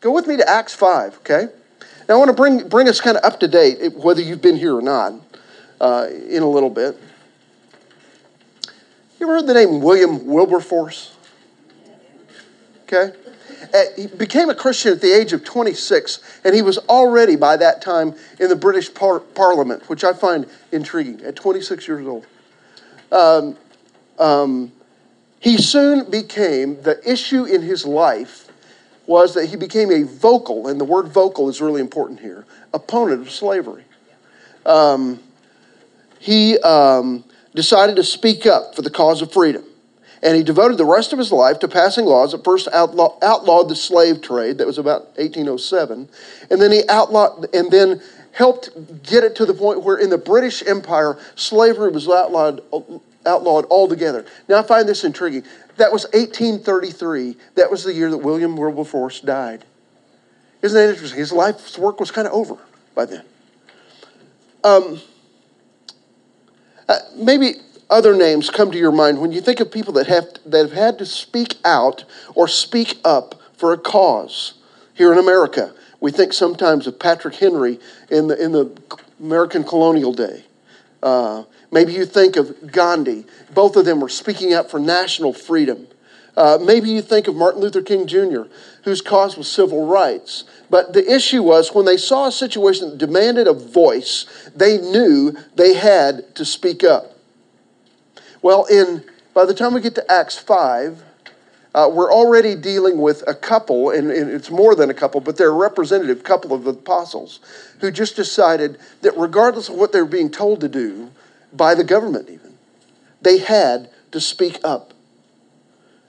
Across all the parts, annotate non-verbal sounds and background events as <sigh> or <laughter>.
Go with me to Acts 5, okay? Now, I want to bring, bring us kind of up to date, whether you've been here or not, uh, in a little bit. You ever heard the name William Wilberforce? Okay? Uh, he became a Christian at the age of 26, and he was already by that time in the British par- Parliament, which I find intriguing, at 26 years old. Um, um, he soon became, the issue in his life was that he became a vocal, and the word vocal is really important here, opponent of slavery. Um, he um, decided to speak up for the cause of freedom. And he devoted the rest of his life to passing laws that first outlaw, outlawed the slave trade, that was about 1807, and then he outlawed, and then helped get it to the point where in the British Empire, slavery was outlawed, outlawed altogether. Now I find this intriguing. That was 1833. That was the year that William Wilberforce died. Isn't that interesting? His life's work was kind of over by then. Um, uh, maybe other names come to your mind when you think of people that have, that have had to speak out or speak up for a cause here in America. We think sometimes of Patrick Henry in the, in the American colonial day. Uh, maybe you think of Gandhi. Both of them were speaking up for national freedom. Uh, maybe you think of Martin Luther King Jr., whose cause was civil rights. But the issue was when they saw a situation that demanded a voice, they knew they had to speak up. Well, in by the time we get to Acts 5, uh, we're already dealing with a couple, and, and, it's more than a couple, but they're a representative couple of the apostles who just decided that regardless of what they were being told to do by the government, even, they had to speak up.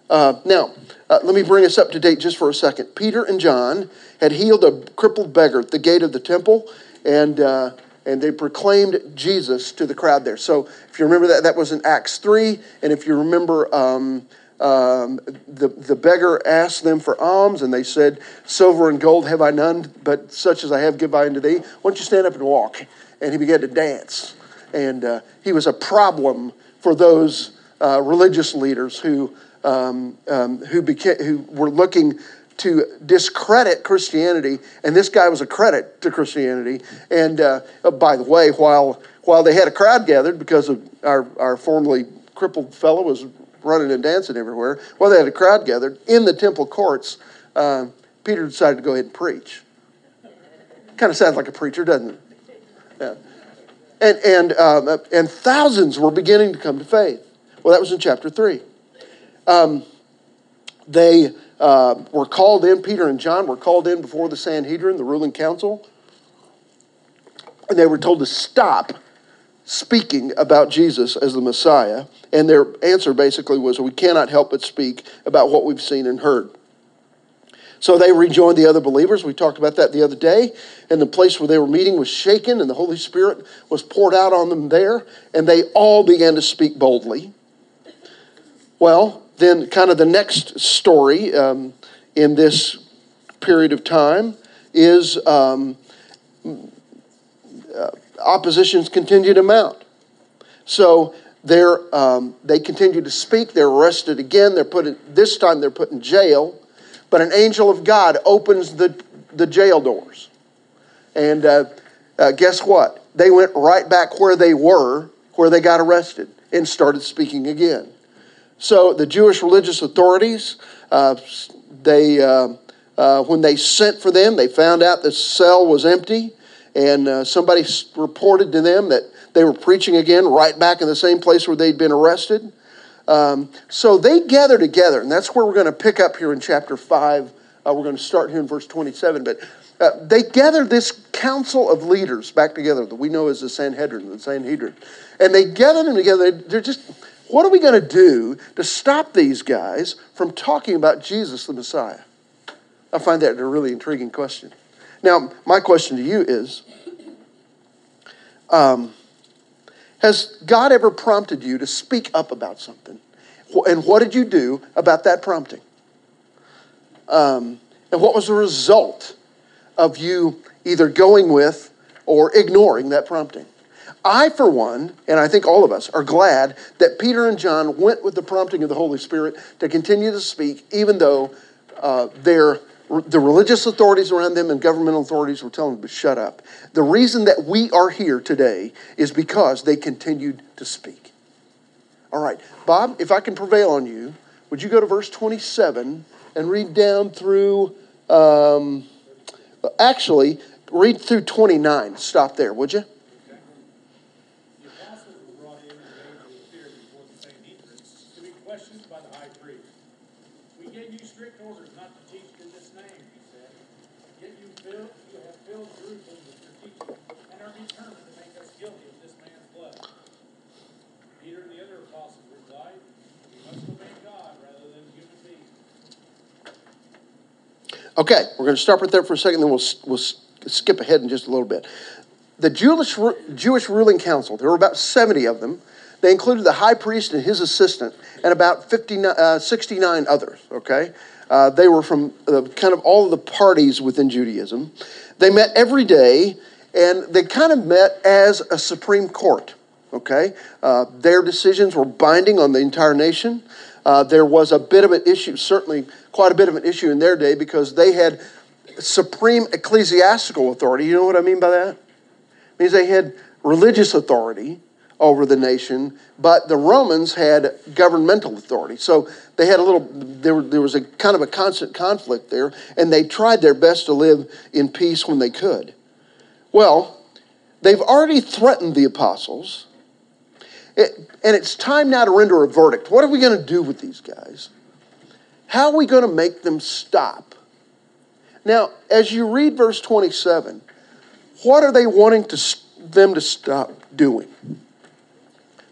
Uh, now, uh, let me bring us up to date just for a second. Peter and John had healed a crippled beggar at the gate of the temple, and uh, and they proclaimed Jesus to the crowd there. So if you remember that, that was in Acts 3. And if you remember, um, um, the, the beggar asked them for alms, and they said, Silver and gold have I none, but such as I have give I unto thee. Why don't you stand up and walk? And he began to dance. And uh, he was a problem for those uh, religious leaders who, um, um who, who were looking to discredit Christianity, and this guy was a credit to Christianity. And uh, oh, by the way, while while they had a crowd gathered because of our, our formerly crippled fellow was running and dancing everywhere, while they had a crowd gathered in the temple courts, uh, Peter decided to go ahead and preach. Kind of sounds like a preacher, doesn't it? Yeah. And and um, and thousands were beginning to come to faith. Well, that was in chapter three. Um, they uh, were called in, Peter and John were called in before the Sanhedrin, the ruling council, and they were told to stop speaking about Jesus as the Messiah. And their answer basically was, We cannot help but speak about what we've seen and heard. So they rejoined the other believers. We talked about that the other day. And the place where they were meeting was shaken, and the Holy Spirit was poured out on them there, and they all began to speak boldly. Well, then, kind of the next story um, in this period of time is um, uh, oppositions continue to mount. So um, they continue to speak. They're arrested again. They're put in, this time they're put in jail. But an angel of God opens the, the jail doors. And uh, uh, guess what? They went right back where they were, where they got arrested, and started speaking again. So the Jewish religious authorities, uh, they, uh, uh, when they sent for them, they found out the cell was empty, and uh, somebody reported to them that they were preaching again right back in the same place where they'd been arrested. Um, so they gather together, and that's where we're going to pick up here in chapter 5. Uh, we're going to start here in verse 27. But uh, they gather this council of leaders back together that we know as the Sanhedrin, the Sanhedrin. And they gather them together. They're just what are we going to do to stop these guys from talking about Jesus the Messiah? I find that a really intriguing question. Now, my question to you is um, Has God ever prompted you to speak up about something? And what did you do about that prompting? Um, and what was the result of you either going with or ignoring that prompting? I, for one, and I think all of us, are glad that Peter and John went with the prompting of the Holy Spirit to continue to speak, even though uh, their the religious authorities around them and governmental authorities were telling them to shut up. The reason that we are here today is because they continued to speak. All right, Bob, if I can prevail on you, would you go to verse 27 and read down through, um, actually, read through 29. Stop there, would you? Okay, we're going to stop right there for a second, then we'll, we'll skip ahead in just a little bit. The Jewish, Jewish ruling council, there were about 70 of them. They included the high priest and his assistant, and about 59, uh, 69 others, okay? Uh, they were from uh, kind of all of the parties within Judaism. They met every day, and they kind of met as a Supreme Court, okay? Uh, their decisions were binding on the entire nation. Uh, there was a bit of an issue, certainly quite a bit of an issue in their day because they had supreme ecclesiastical authority. You know what I mean by that? It means they had religious authority over the nation, but the Romans had governmental authority. So they had a little, there, there was a kind of a constant conflict there, and they tried their best to live in peace when they could. Well, they've already threatened the apostles, it, and it's time now to render a verdict. What are we going to do with these guys? How are we going to make them stop? Now, as you read verse 27, what are they wanting to, them to stop doing?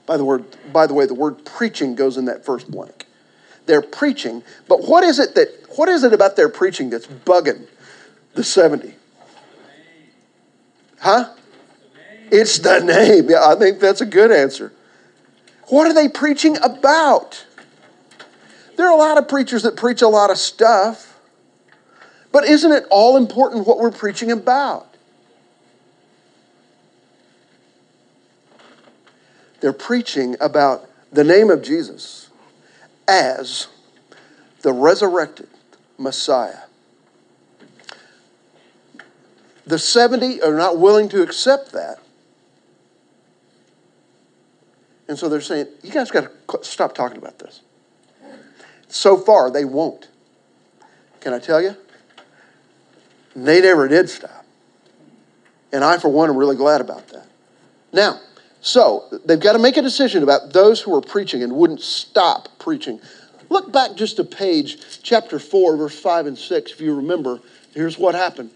By the, word, by the way, the word preaching goes in that first blank. They're preaching, but what is it that what is it about their preaching that's bugging the 70? Huh? It's the name. Yeah, I think that's a good answer. What are they preaching about? There are a lot of preachers that preach a lot of stuff, but isn't it all important what we're preaching about? They're preaching about the name of Jesus as the resurrected Messiah. The 70 are not willing to accept that. And so they're saying, you guys got to stop talking about this. So far, they won't. Can I tell you? They never did stop. And I, for one, am really glad about that. Now, so they've got to make a decision about those who are preaching and wouldn't stop preaching. Look back just a page, chapter 4, verse 5 and 6, if you remember. Here's what happened.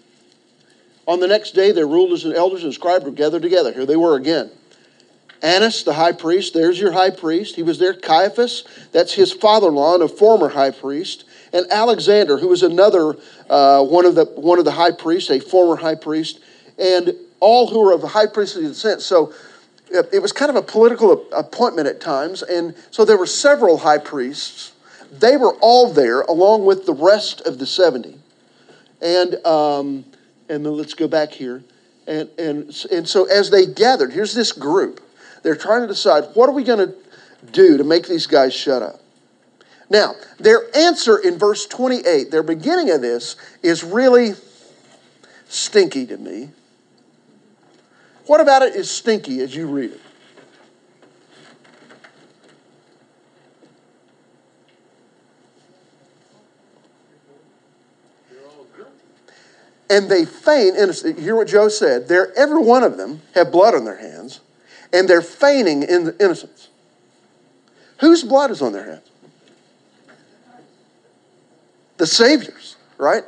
On the next day, their rulers and elders and scribes were gathered together. Here they were again. Annas, the high priest, there's your high priest. He was there. Caiaphas, that's his father in law and a former high priest. And Alexander, who was another uh, one, of the, one of the high priests, a former high priest. And all who were of high priestly descent. So it was kind of a political appointment at times. And so there were several high priests. They were all there along with the rest of the 70. And, um, and then let's go back here. And, and, and so as they gathered, here's this group. They're trying to decide what are we going to do to make these guys shut up. Now, their answer in verse 28, their beginning of this, is really stinky to me. What about it is stinky as you read it? and they feign innocence. Hear what Joe said. They're, every one of them have blood on their hands and they're feigning in innocence. Whose blood is on their hands? The Savior's, right?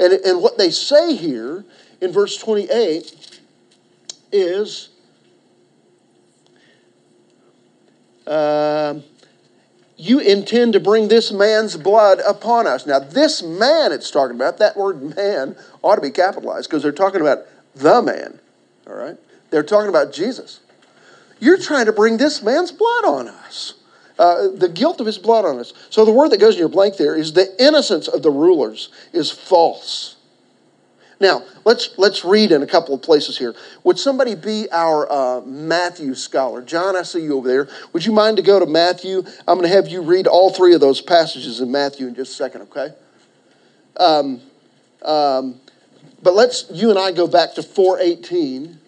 And, and what they say here in verse 28 is uh, you intend to bring this man's blood upon us. Now, this man it's talking about, that word man ought to be capitalized because they're talking about the man, all right? They're talking about Jesus. You're trying to bring this man's blood on us. Uh, the guilt of his blood on us. So the word that goes in your blank there is the innocence of the rulers is false. Now, let's, let's read in a couple of places here. Would somebody be our uh, Matthew scholar? John, I see you over there. Would you mind to go to Matthew? I'm going to have you read all three of those passages in Matthew in just a second, okay? Um, Um, but let's you and I go back to 418.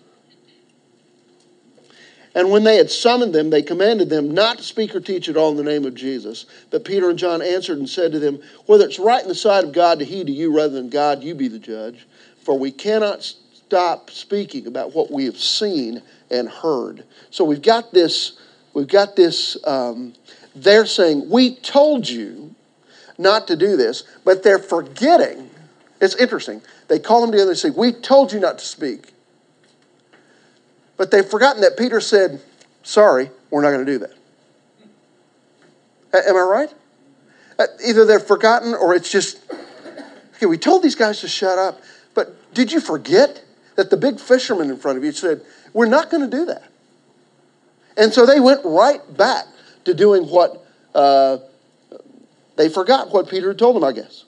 And when they had summoned them, they commanded them not to speak or teach at all in the name of Jesus. But Peter and John answered and said to them, Whether it's right in the sight of God to heed to you rather than God, you be the judge. For we cannot stop speaking about what we have seen and heard. So we've got this, we've got this, um, they're saying, We told you not to do this, but they're forgetting. It's interesting. They call them together and say, We told you not to speak. But they've forgotten that Peter said, Sorry, we're not going to do that. Am I right? Uh, either they've forgotten or it's just, okay, we told these guys to shut up, but did you forget that the big fisherman in front of you said, We're not going to do that? And so they went right back to doing what uh, they forgot what Peter had told them, I guess.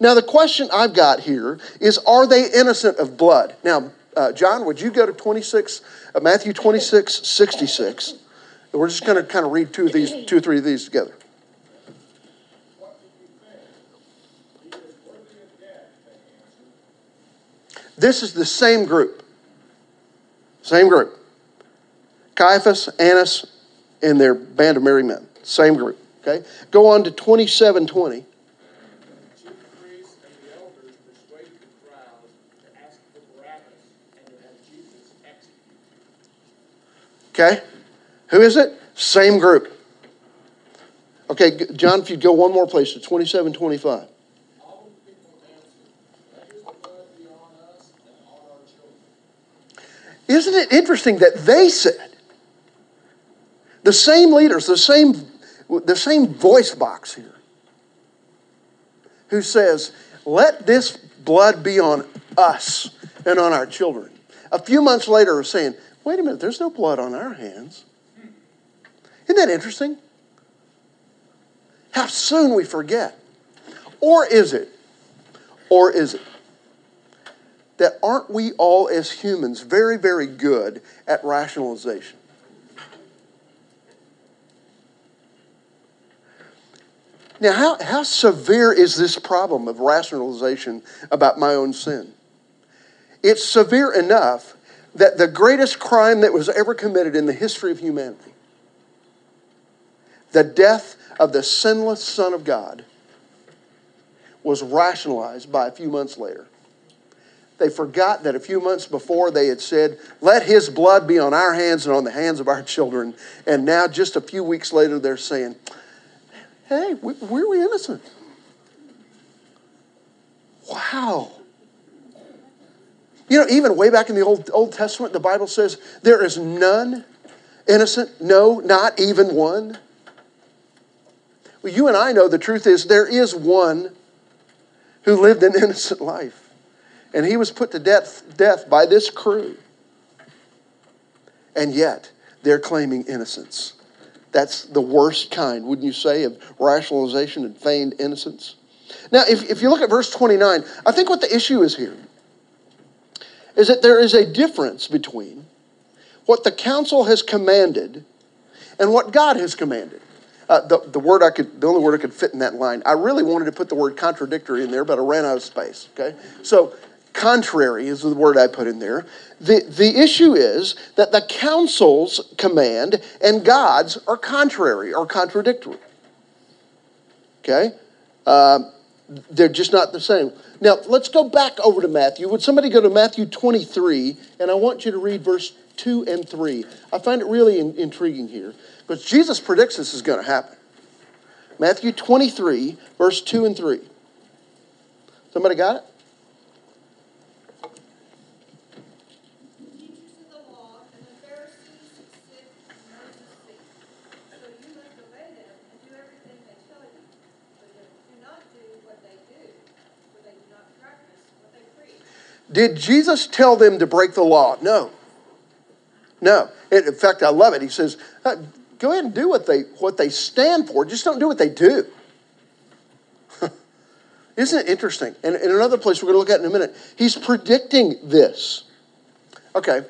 Now, the question I've got here is Are they innocent of blood? Now, uh, John, would you go to 26, uh, Matthew 26, 66? We're just going to kind of read two of these, two or three of these together. This is the same group. Same group. Caiaphas, Annas, and their band of merry men. Same group. Okay? Go on to 2720. Okay? Who is it? Same group. Okay, John, if you'd go one more place to 2725. Isn't it interesting that they said, the same leaders, the same, the same voice box here, who says, let this blood be on us and on our children. A few months later, saying, wait a minute, there's no blood on our hands. Isn't that interesting? How soon we forget. Or is it? Or is it that aren't we all as humans very, very good at rationalization? Now, how, how severe is this problem of rationalization about my own sin? It's severe enough that the greatest crime that was ever committed in the history of humanity, the death of the sinless Son of God, was rationalized by a few months later. They forgot that a few months before they had said, Let his blood be on our hands and on the hands of our children. And now, just a few weeks later, they're saying, Hey, we, we're innocent. Wow. You know, even way back in the Old, Old Testament, the Bible says, There is none innocent, no, not even one. Well, you and I know the truth is there is one who lived an <laughs> innocent life. And he was put to death, death by this crew. And yet, they're claiming innocence. That's the worst kind, wouldn't you say, of rationalization and feigned innocence? Now, if, if you look at verse 29, I think what the issue is here is that there is a difference between what the council has commanded and what God has commanded. Uh, the, the word I could, the only word I could fit in that line, I really wanted to put the word contradictory in there, but I ran out of space. Okay, so contrary is the word I put in there. The, the issue is that the council's command and God's are contrary or contradictory. Okay? Um, they're just not the same. Now, let's go back over to Matthew. Would somebody go to Matthew 23? And I want you to read verse 2 and 3. I find it really in, intriguing here because Jesus predicts this is going to happen. Matthew 23, verse 2 and 3. Somebody got it? Did Jesus tell them to break the law? No. No. In fact, I love it. He says, uh, go ahead and do what they, what they stand for, just don't do what they do. <laughs> Isn't it interesting? And in another place we're going to look at in a minute, he's predicting this. Okay.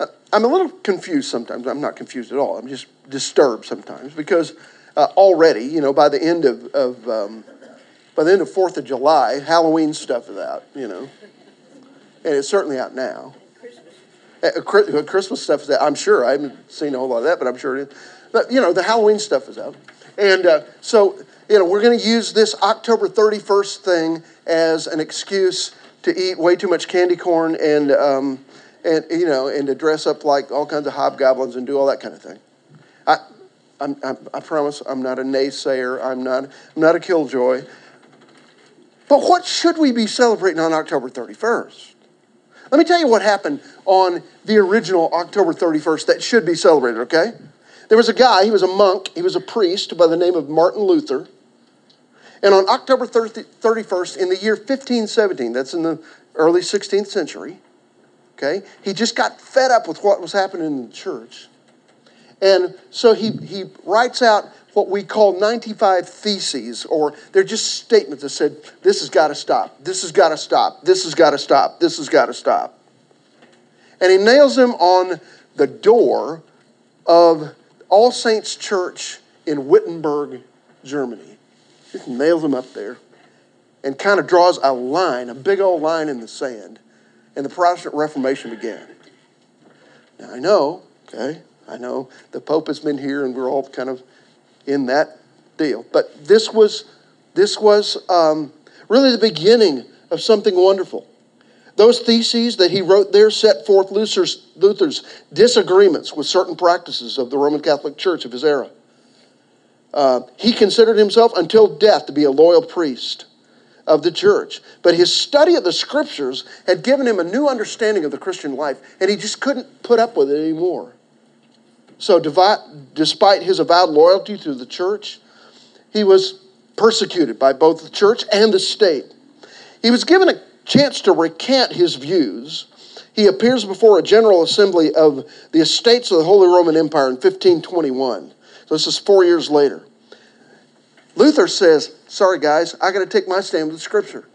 Uh, I'm a little confused sometimes. I'm not confused at all. I'm just disturbed sometimes because uh, already, you know, by the end of, of um, by the end of 4th of July, Halloween stuff is out, you know. And it's certainly out now. Christmas. Uh, Christmas stuff is out. I'm sure. I haven't seen a whole lot of that, but I'm sure it is. But, you know, the Halloween stuff is out. And uh, so, you know, we're going to use this October 31st thing as an excuse to eat way too much candy corn and, um, and you know, and to dress up like all kinds of hobgoblins and do all that kind of thing. I, I'm, I'm, i promise I'm not a naysayer. I'm not, I'm not a killjoy. But what should we be celebrating on October 31st? Let me tell you what happened on the original October 31st that should be celebrated, okay? There was a guy, he was a monk, he was a priest by the name of Martin Luther. And on October 30, 31st, in the year 1517, that's in the early 16th century, okay, he just got fed up with what was happening in the church. And so he, he writes out what we call 95 theses, or they're just statements that said, this has got to stop, this has got to stop, this has got to stop, this has got to stop. And he nails them on the door of All Saints Church in Wittenberg, Germany. Just nails them up there and kind of draws a line, a big old line in the sand. And the Protestant Reformation began. Now I know, okay, I know the Pope has been here and we're all kind of in that deal. But this was, this was um, really the beginning of something wonderful. Those theses that he wrote there set forth Luther's, Luther's disagreements with certain practices of the Roman Catholic Church of his era. Uh, he considered himself until death to be a loyal priest of the church. But his study of the scriptures had given him a new understanding of the Christian life, and he just couldn't put up with it anymore. So, despite his avowed loyalty to the church, he was persecuted by both the church and the state. He was given a chance to recant his views. He appears before a general assembly of the estates of the Holy Roman Empire in 1521. So, this is four years later. Luther says, Sorry, guys, I got to take my stand with the scripture.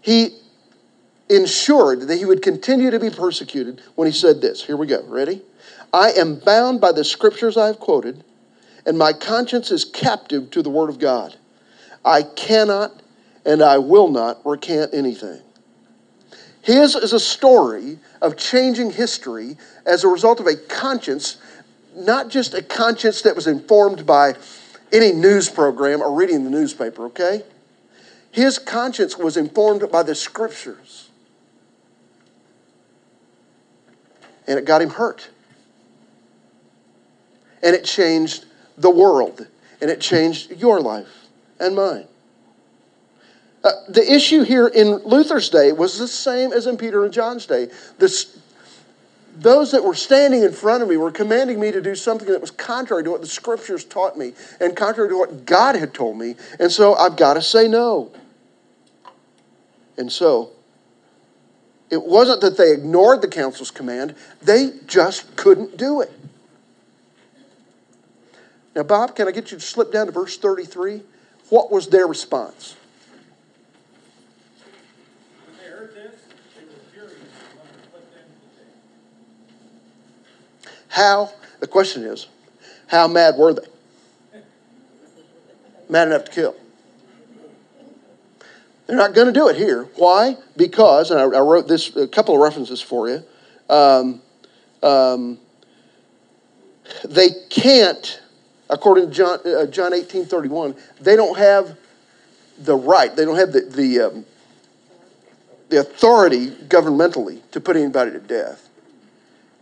He ensured that he would continue to be persecuted when he said this. Here we go. Ready? I am bound by the scriptures I have quoted, and my conscience is captive to the word of God. I cannot and I will not recant anything. His is a story of changing history as a result of a conscience, not just a conscience that was informed by any news program or reading the newspaper, okay? His conscience was informed by the scriptures. And it got him hurt. And it changed the world, and it changed your life and mine. Uh, the issue here in Luther's day was the same as in Peter and John's day. This, those that were standing in front of me were commanding me to do something that was contrary to what the scriptures taught me and contrary to what God had told me. And so I've got to say no. And so it wasn't that they ignored the council's command, they just couldn't do it. Now, Bob, can I get you to slip down to verse 33? What was their response? How, the question is, how mad were they? <laughs> Mad enough to kill. They're not going to do it here. Why? Because, and I, I, wrote this a couple of references for you. Um, um, they can't, according to John, uh, John 18 31, they don't have the right, they don't have the, the, um, the authority governmentally to put anybody to death.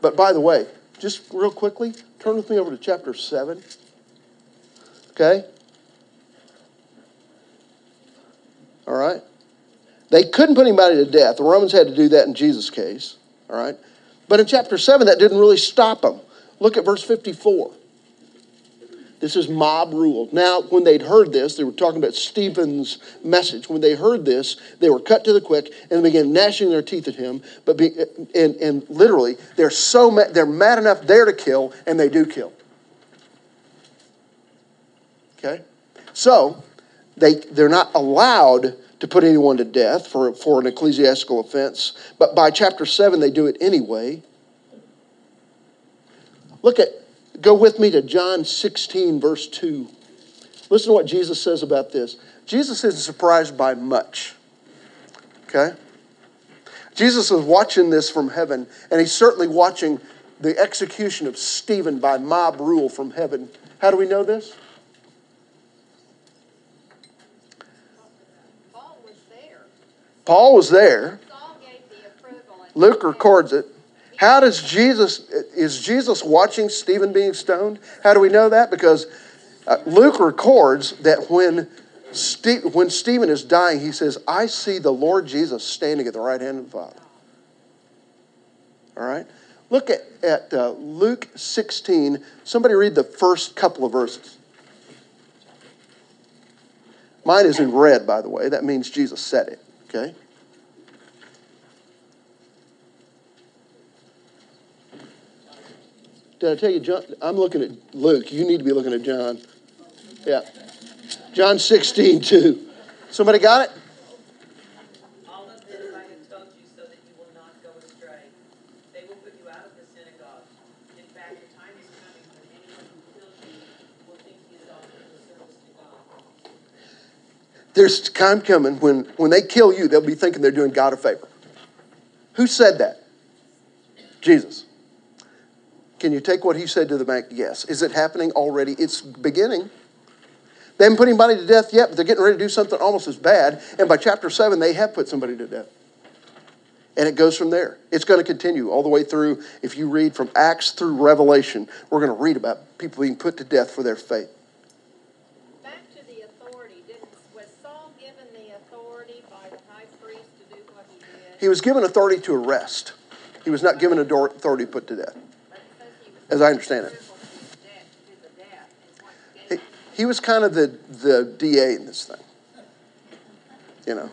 But by the way, just real quickly, turn with me over to chapter 7. Okay? All right? They couldn't put anybody to death. The Romans had to do that in Jesus' case. All right? But in chapter 7, that didn't really stop them. Look at verse 54. This is mob rule. Now, when they'd heard this, they were talking about Stephen's message. When they heard this, they were cut to the quick and began gnashing their teeth at him. But be, and, and literally, they're so mad, they're mad enough there to kill, and they do kill. Okay, so they, they're not allowed to put anyone to death for, for an ecclesiastical offense, but by chapter 7, they do it anyway. Look at, go with me to John 16, verse 2. Listen to what Jesus says about this. Jesus isn't surprised by much. Okay? Jesus is watching this from heaven, and he's certainly watching the execution of Stephen by mob rule from heaven. How do we know this? Paul was there. Paul was there. Saul gave the approval. and- Luke records it. How does Jesus, is Jesus watching Stephen being stoned? How do we know that? Because uh, Luke records that when, Ste- when Stephen is dying, he says, I see the Lord Jesus standing at the right hand of the Father. All right? Look at, at uh, Luke 16. Somebody read the first couple of verses. Mine is in red, by the way. That means Jesus said it, okay? Did I tell you, John? I'm looking at Luke. You need to be looking at John. Yeah. John 16, 2. Somebody got it? All of this I have told you so that you will not go astray. They will put you out of the synagogue. In fact, the time is coming when anyone who kills you will think he is offering a service to God. There's time coming when, when they kill you, they'll be thinking they're doing God a favor. Who said that? Jesus. Can you take what he said to the bank? Yes. Is it happening already? It's beginning. They haven't put anybody to death yet, but they're getting ready to do something almost as bad. And by chapter 7, they have put somebody to death. And it goes from there. It's going to continue all the way through. If you read from Acts through Revelation, we're going to read about people being put to death for their faith. Back to the authority, didn't, was Saul given the authority by the high priest to do what he was given authority to arrest, he was not given authority to put to death. As I understand it. he was kind of the, the DA in this thing, you know.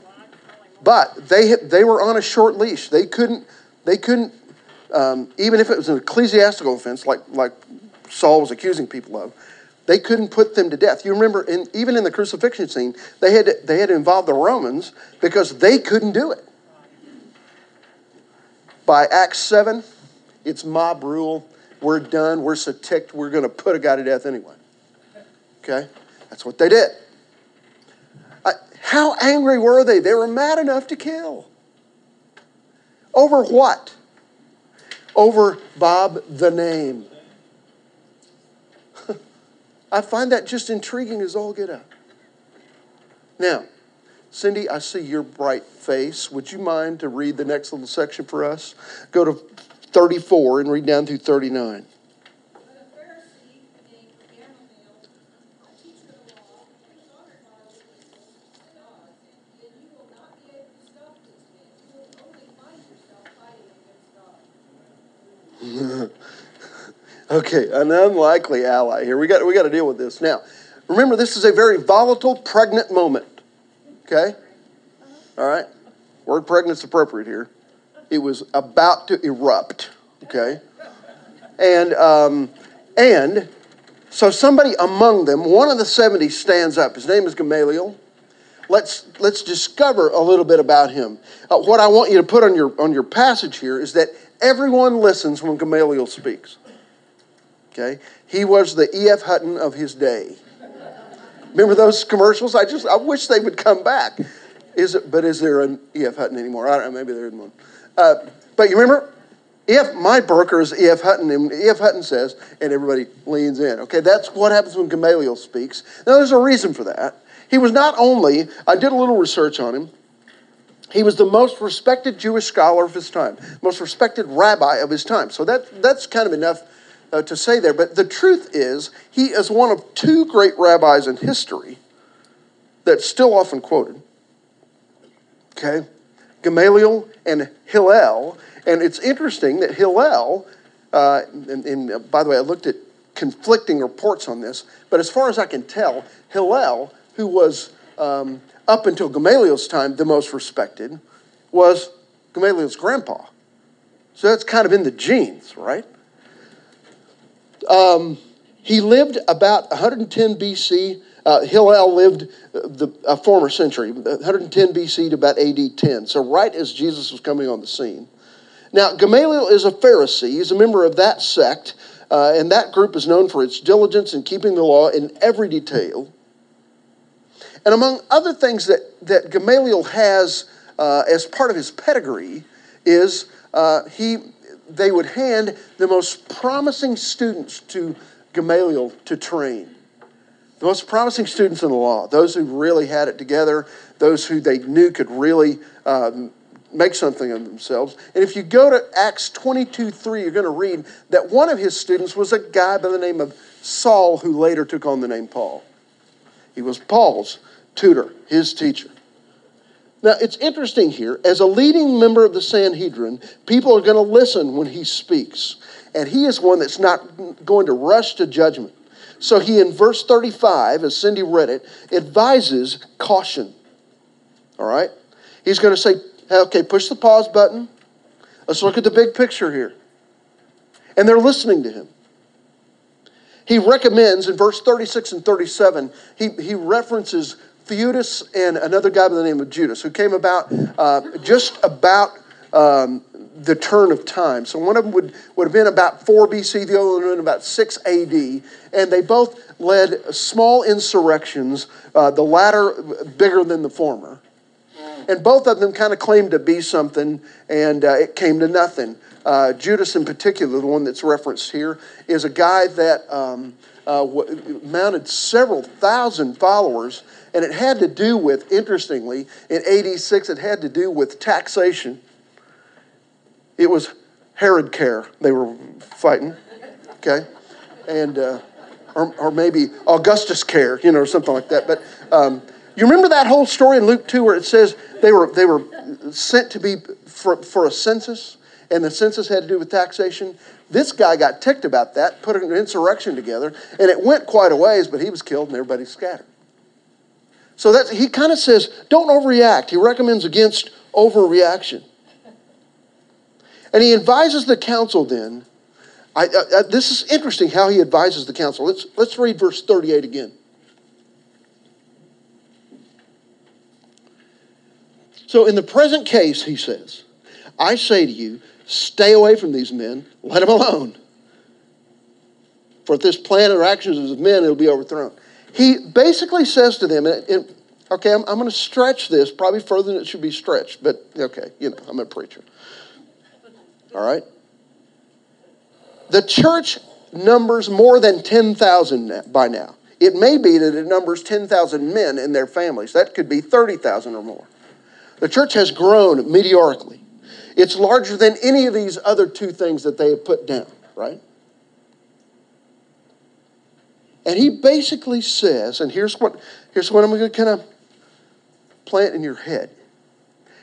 But they they were on a short leash. They couldn't they couldn't um, even if it was an ecclesiastical offense like like Saul was accusing people of, they couldn't put them to death. You remember, in, even in the crucifixion scene, they had to, they had to involve the Romans because they couldn't do it. By Acts seven, it's mob rule. We're done. We're so ticked. We're going to put a guy to death anyway. Okay, that's what they did. I, how angry were they? They were mad enough to kill. Over what? Over Bob the name. <laughs> I find that just intriguing as all get up. Now, Cindy, I see your bright face. Would you mind to read the next little section for us? Go to 34 and read down through 39. But a Pharisee named Gamaliel, a teacher of the law, honored by the witnesses God, and you will not be able to stop this man. You will only find yourself fighting against God. Okay, an unlikely ally here. We got, we got to deal with this. Now, remember, this is a very volatile, pregnant moment. Okay? All right? Word pregnant's appropriate here. It was about to erupt. Okay? And, um, and so somebody among them, one of the 70 stands up. His name is Gamaliel. Let's, let's discover a little bit about him. Uh, what I want you to put on your, on your passage here is that everyone listens when Gamaliel speaks. Okay? He was the E.F. Hutton of his day. Remember those commercials? I just I wish they would come back. Is it, but is there an E.F. Hutton anymore? I don't know. Maybe there isn't one. Uh, but you remember, if my broker is E.F. Hutton, and E.F. Hutton says, and everybody leans in. Okay, that's what happens when Gamaliel speaks. Now, there's a reason for that. He was not only, I did a little research on him, he was the most respected Jewish scholar of his time, most respected rabbi of his time. So that, that's kind of enough uh, to say there. But the truth is, he is one of two great rabbis in history that's still often quoted. Okay? Gamaliel and Hillel. And it's interesting that Hillel, uh, and, and uh, by the way, I looked at conflicting reports on this, but as far as I can tell, Hillel, who was um, up until Gamaliel's time the most respected, was Gamaliel's grandpa. So that's kind of in the genes, right? Um, he lived about 110 BC. Uh, Hillel lived uh, the a former century, 110 BC to about AD 10. So right as Jesus was coming on the scene. Now Gamaliel is a Pharisee. He's a member of that sect, uh, and that group is known for its diligence in keeping the law in every detail. And among other things that, that Gamaliel has uh, as part of his pedigree is uh, he, they would hand the most promising students to Gamaliel to train. The most promising students in the law, those who really had it together, those who they knew could really um, make something of themselves. And if you go to Acts 22 3, you're going to read that one of his students was a guy by the name of Saul, who later took on the name Paul. He was Paul's tutor, his teacher. Now, it's interesting here. As a leading member of the Sanhedrin, people are going to listen when he speaks. And he is one that's not going to rush to judgment. So he, in verse 35, as Cindy read it, advises caution. All right? He's going to say, okay, push the pause button. Let's look at the big picture here. And they're listening to him. He recommends in verse 36 and 37, he, he references Theudas and another guy by the name of Judas, who came about uh, just about um, the turn of time. So one of them would, would have been about 4 BC, the other one about 6 AD. And they both led small insurrections, uh, the latter bigger than the former. And both of them kind of claimed to be something, and uh, it came to nothing. Uh, Judas, in particular, the one that's referenced here, is a guy that um, uh, w- mounted several thousand followers, and it had to do with, interestingly, in 86, it had to do with taxation. It was Herod care they were fighting, okay? And, uh, or, or maybe Augustus care, you know, or something like that. But um, you remember that whole story in Luke 2 where it says they were, they were sent to be for, for a census, and the census had to do with taxation? This guy got ticked about that, put an insurrection together, and it went quite a ways, but he was killed and everybody scattered. So that he kind of says, don't overreact. He recommends against overreaction. And he advises the council then. I, I, this is interesting how he advises the council. Let's, let's read verse 38 again. So, in the present case, he says, I say to you, stay away from these men, let them alone. For if this plan or actions of men, it'll be overthrown. He basically says to them, and, and, okay, I'm, I'm going to stretch this probably further than it should be stretched, but okay, you know, I'm a preacher. All right? The church numbers more than 10,000 by now. It may be that it numbers 10,000 men and their families. That could be 30,000 or more. The church has grown meteorically. It's larger than any of these other two things that they have put down, right? And he basically says, and here's what, here's what I'm going to kind of plant in your head.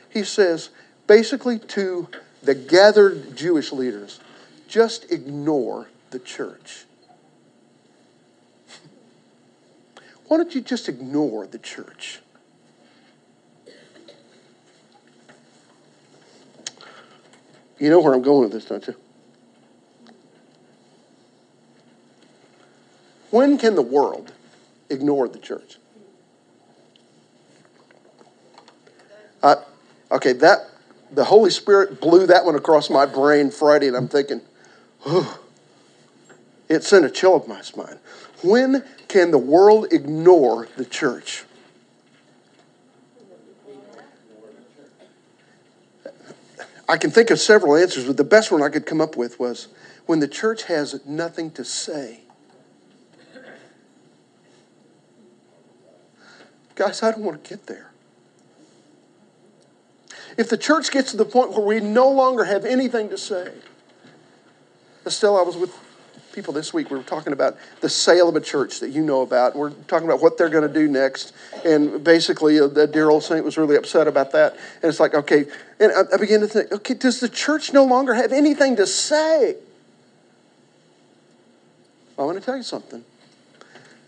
He says, basically to the gathered Jewish leaders, just ignore the church. <laughs> Why don't you just ignore the church? You know where I'm going with this, don't you? When can the world ignore the church? Uh, okay, that the Holy Spirit blew that one across my brain Friday, and I'm thinking, oh, it sent a chill up my spine. When can the world ignore the church? I can think of several answers, but the best one I could come up with was when the church has nothing to say. Guys, I don't want to get there. If the church gets to the point where we no longer have anything to say, Estelle, I was with people this week. We were talking about the sale of a church that you know about. We're talking about what they're going to do next. And basically, uh, the dear old saint was really upset about that. And it's like, okay. And I, I began to think, okay, does the church no longer have anything to say? I want to tell you something.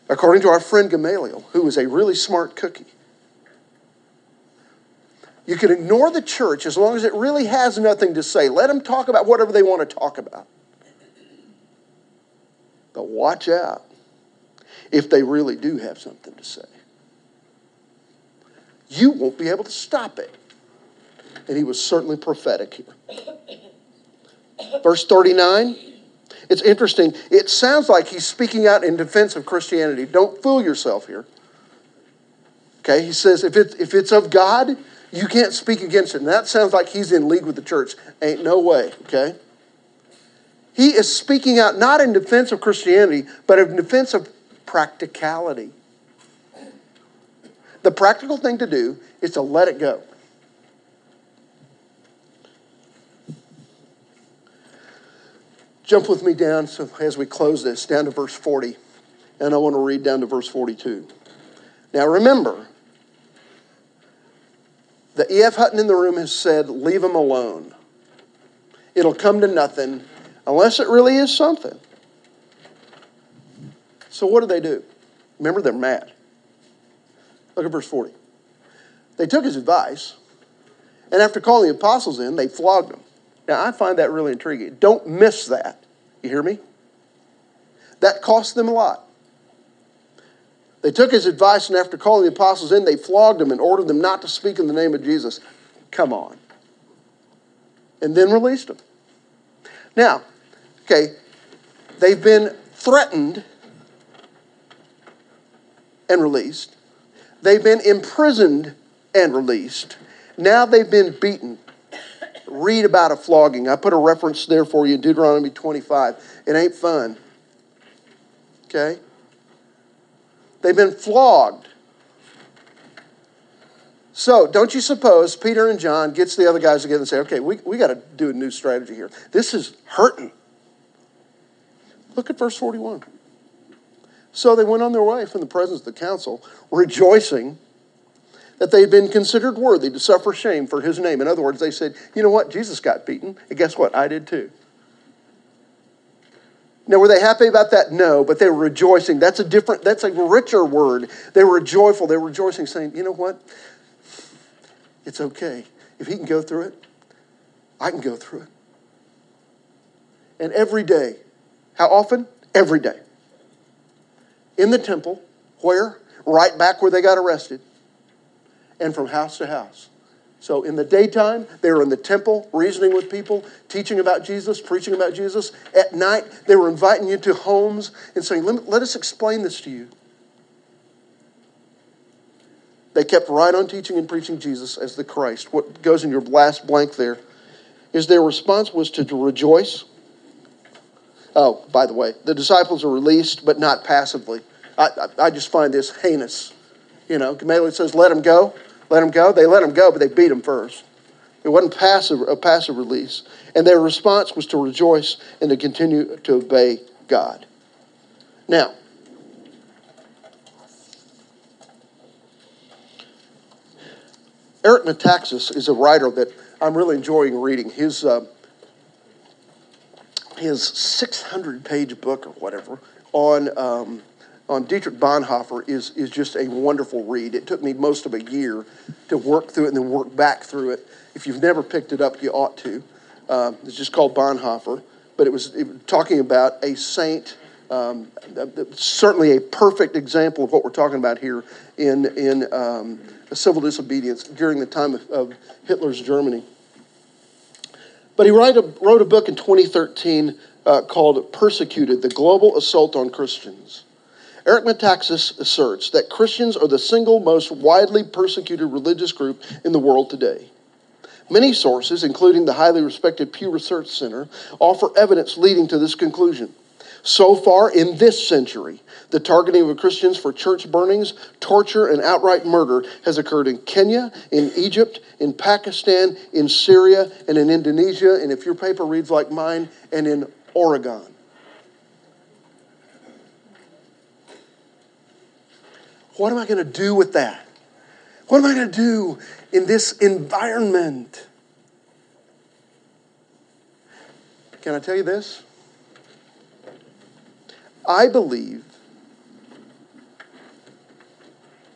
According to our friend Gamaliel, who is a really smart cookie, you can ignore the church as long as it really has nothing to say. Let them talk about whatever they want to talk about. But watch out if they really do have something to say. You won't be able to stop it. And he was certainly prophetic here. Verse 39, it's interesting. It sounds like he's speaking out in defense of Christianity. Don't fool yourself here. Okay, he says if it's if it's of God, you can't speak against it. And that sounds like he's in league with the church. Ain't no way, okay? He is speaking out not in defense of Christianity, but in defense of practicality. The practical thing to do is to let it go. Jump with me down so as we close this, down to verse 40. And I want to read down to verse 42. Now remember, the E.F. Hutton in the room has said, leave them alone. It'll come to nothing unless it really is something. So what do they do? Remember, they're mad. Look at verse 40. They took his advice, and after calling the apostles in, they flogged them. Now, I find that really intriguing. Don't miss that. You hear me? That cost them a lot. They took his advice, and after calling the apostles in, they flogged them and ordered them not to speak in the name of Jesus. Come on. And then released them. Now, okay, they've been threatened and released. They've been imprisoned and released. Now they've been beaten. Read about a flogging. I put a reference there for you, Deuteronomy 25. It ain't fun. Okay? They've been flogged. So, don't you suppose Peter and John gets the other guys together and say, okay, we, we got to do a new strategy here. This is hurting. Look at verse 41. So they went on their way from the presence of the council, rejoicing that they had been considered worthy to suffer shame for his name. In other words, they said, you know what? Jesus got beaten, and guess what? I did too. Now, were they happy about that? No, but they were rejoicing. That's a different, that's a richer word. They were joyful. They were rejoicing, saying, you know what? It's okay. If he can go through it, I can go through it. And every day, how often? Every day. In the temple, where? Right back where they got arrested, and from house to house. So in the daytime, they were in the temple, reasoning with people, teaching about Jesus, preaching about Jesus. At night, they were inviting you to homes and saying, let, let us explain this to you. They kept right on teaching and preaching Jesus as the Christ. What goes in your last blank there is their response was to, rejoice. Oh, by the way, the disciples are released, but not passively. I, I, I just find this heinous. You know, Gamaliel says, let them go. Let them go. They let them go, but they beat them first. It wasn't passive, a passive release. And their response was to rejoice and to continue to obey God. Now, Eric Metaxas is a writer that I'm really enjoying reading. His, uh, his 600 page book or whatever on, um, on Dietrich Bonhoeffer is, is just a wonderful read. It took me most of a year to work through it and then work back through it. If you've never picked it up, you ought to. Uh, it's just called Bonhoeffer, but it was, it was talking about a saint. Um, certainly a perfect example of what we're talking about here in, in um, civil disobedience during the time of, of Hitler's Germany. But he write a, wrote a book in 2013 uh, called Persecuted The Global Assault on Christians. Eric Metaxas asserts that Christians are the single most widely persecuted religious group in the world today. Many sources, including the highly respected Pew Research Center, offer evidence leading to this conclusion. So far in this century, the targeting of Christians for church burnings, torture, and outright murder has occurred in Kenya, in Egypt, in Pakistan, in Syria, and in Indonesia, and if your paper reads like mine, and in Oregon. What am I going to do with that? What am I going to do in this environment? Can I tell you this? I believe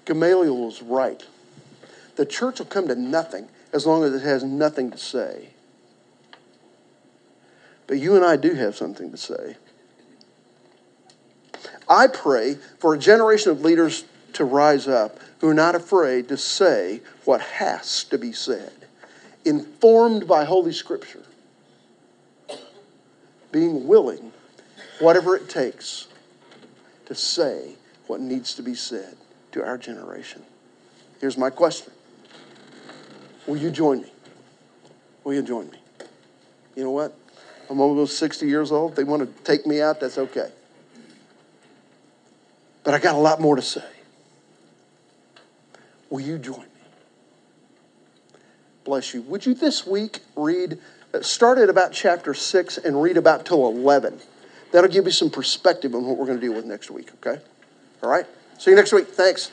Gamaliel was right. The church will come to nothing as long as it has nothing to say. But you and I do have something to say. I pray for a generation of leaders to rise up who are not afraid to say what has to be said, informed by Holy Scripture, being willing whatever it takes to say what needs to be said to our generation. Here's my question Will you join me? Will you join me? You know what? I'm almost 60 years old. If they want to take me out, that's okay. But I got a lot more to say. Will you join me? Bless you. Would you this week read, uh, start at about chapter 6 and read about till 11? That'll give you some perspective on what we're going to deal with next week, okay? All right? See you next week. Thanks.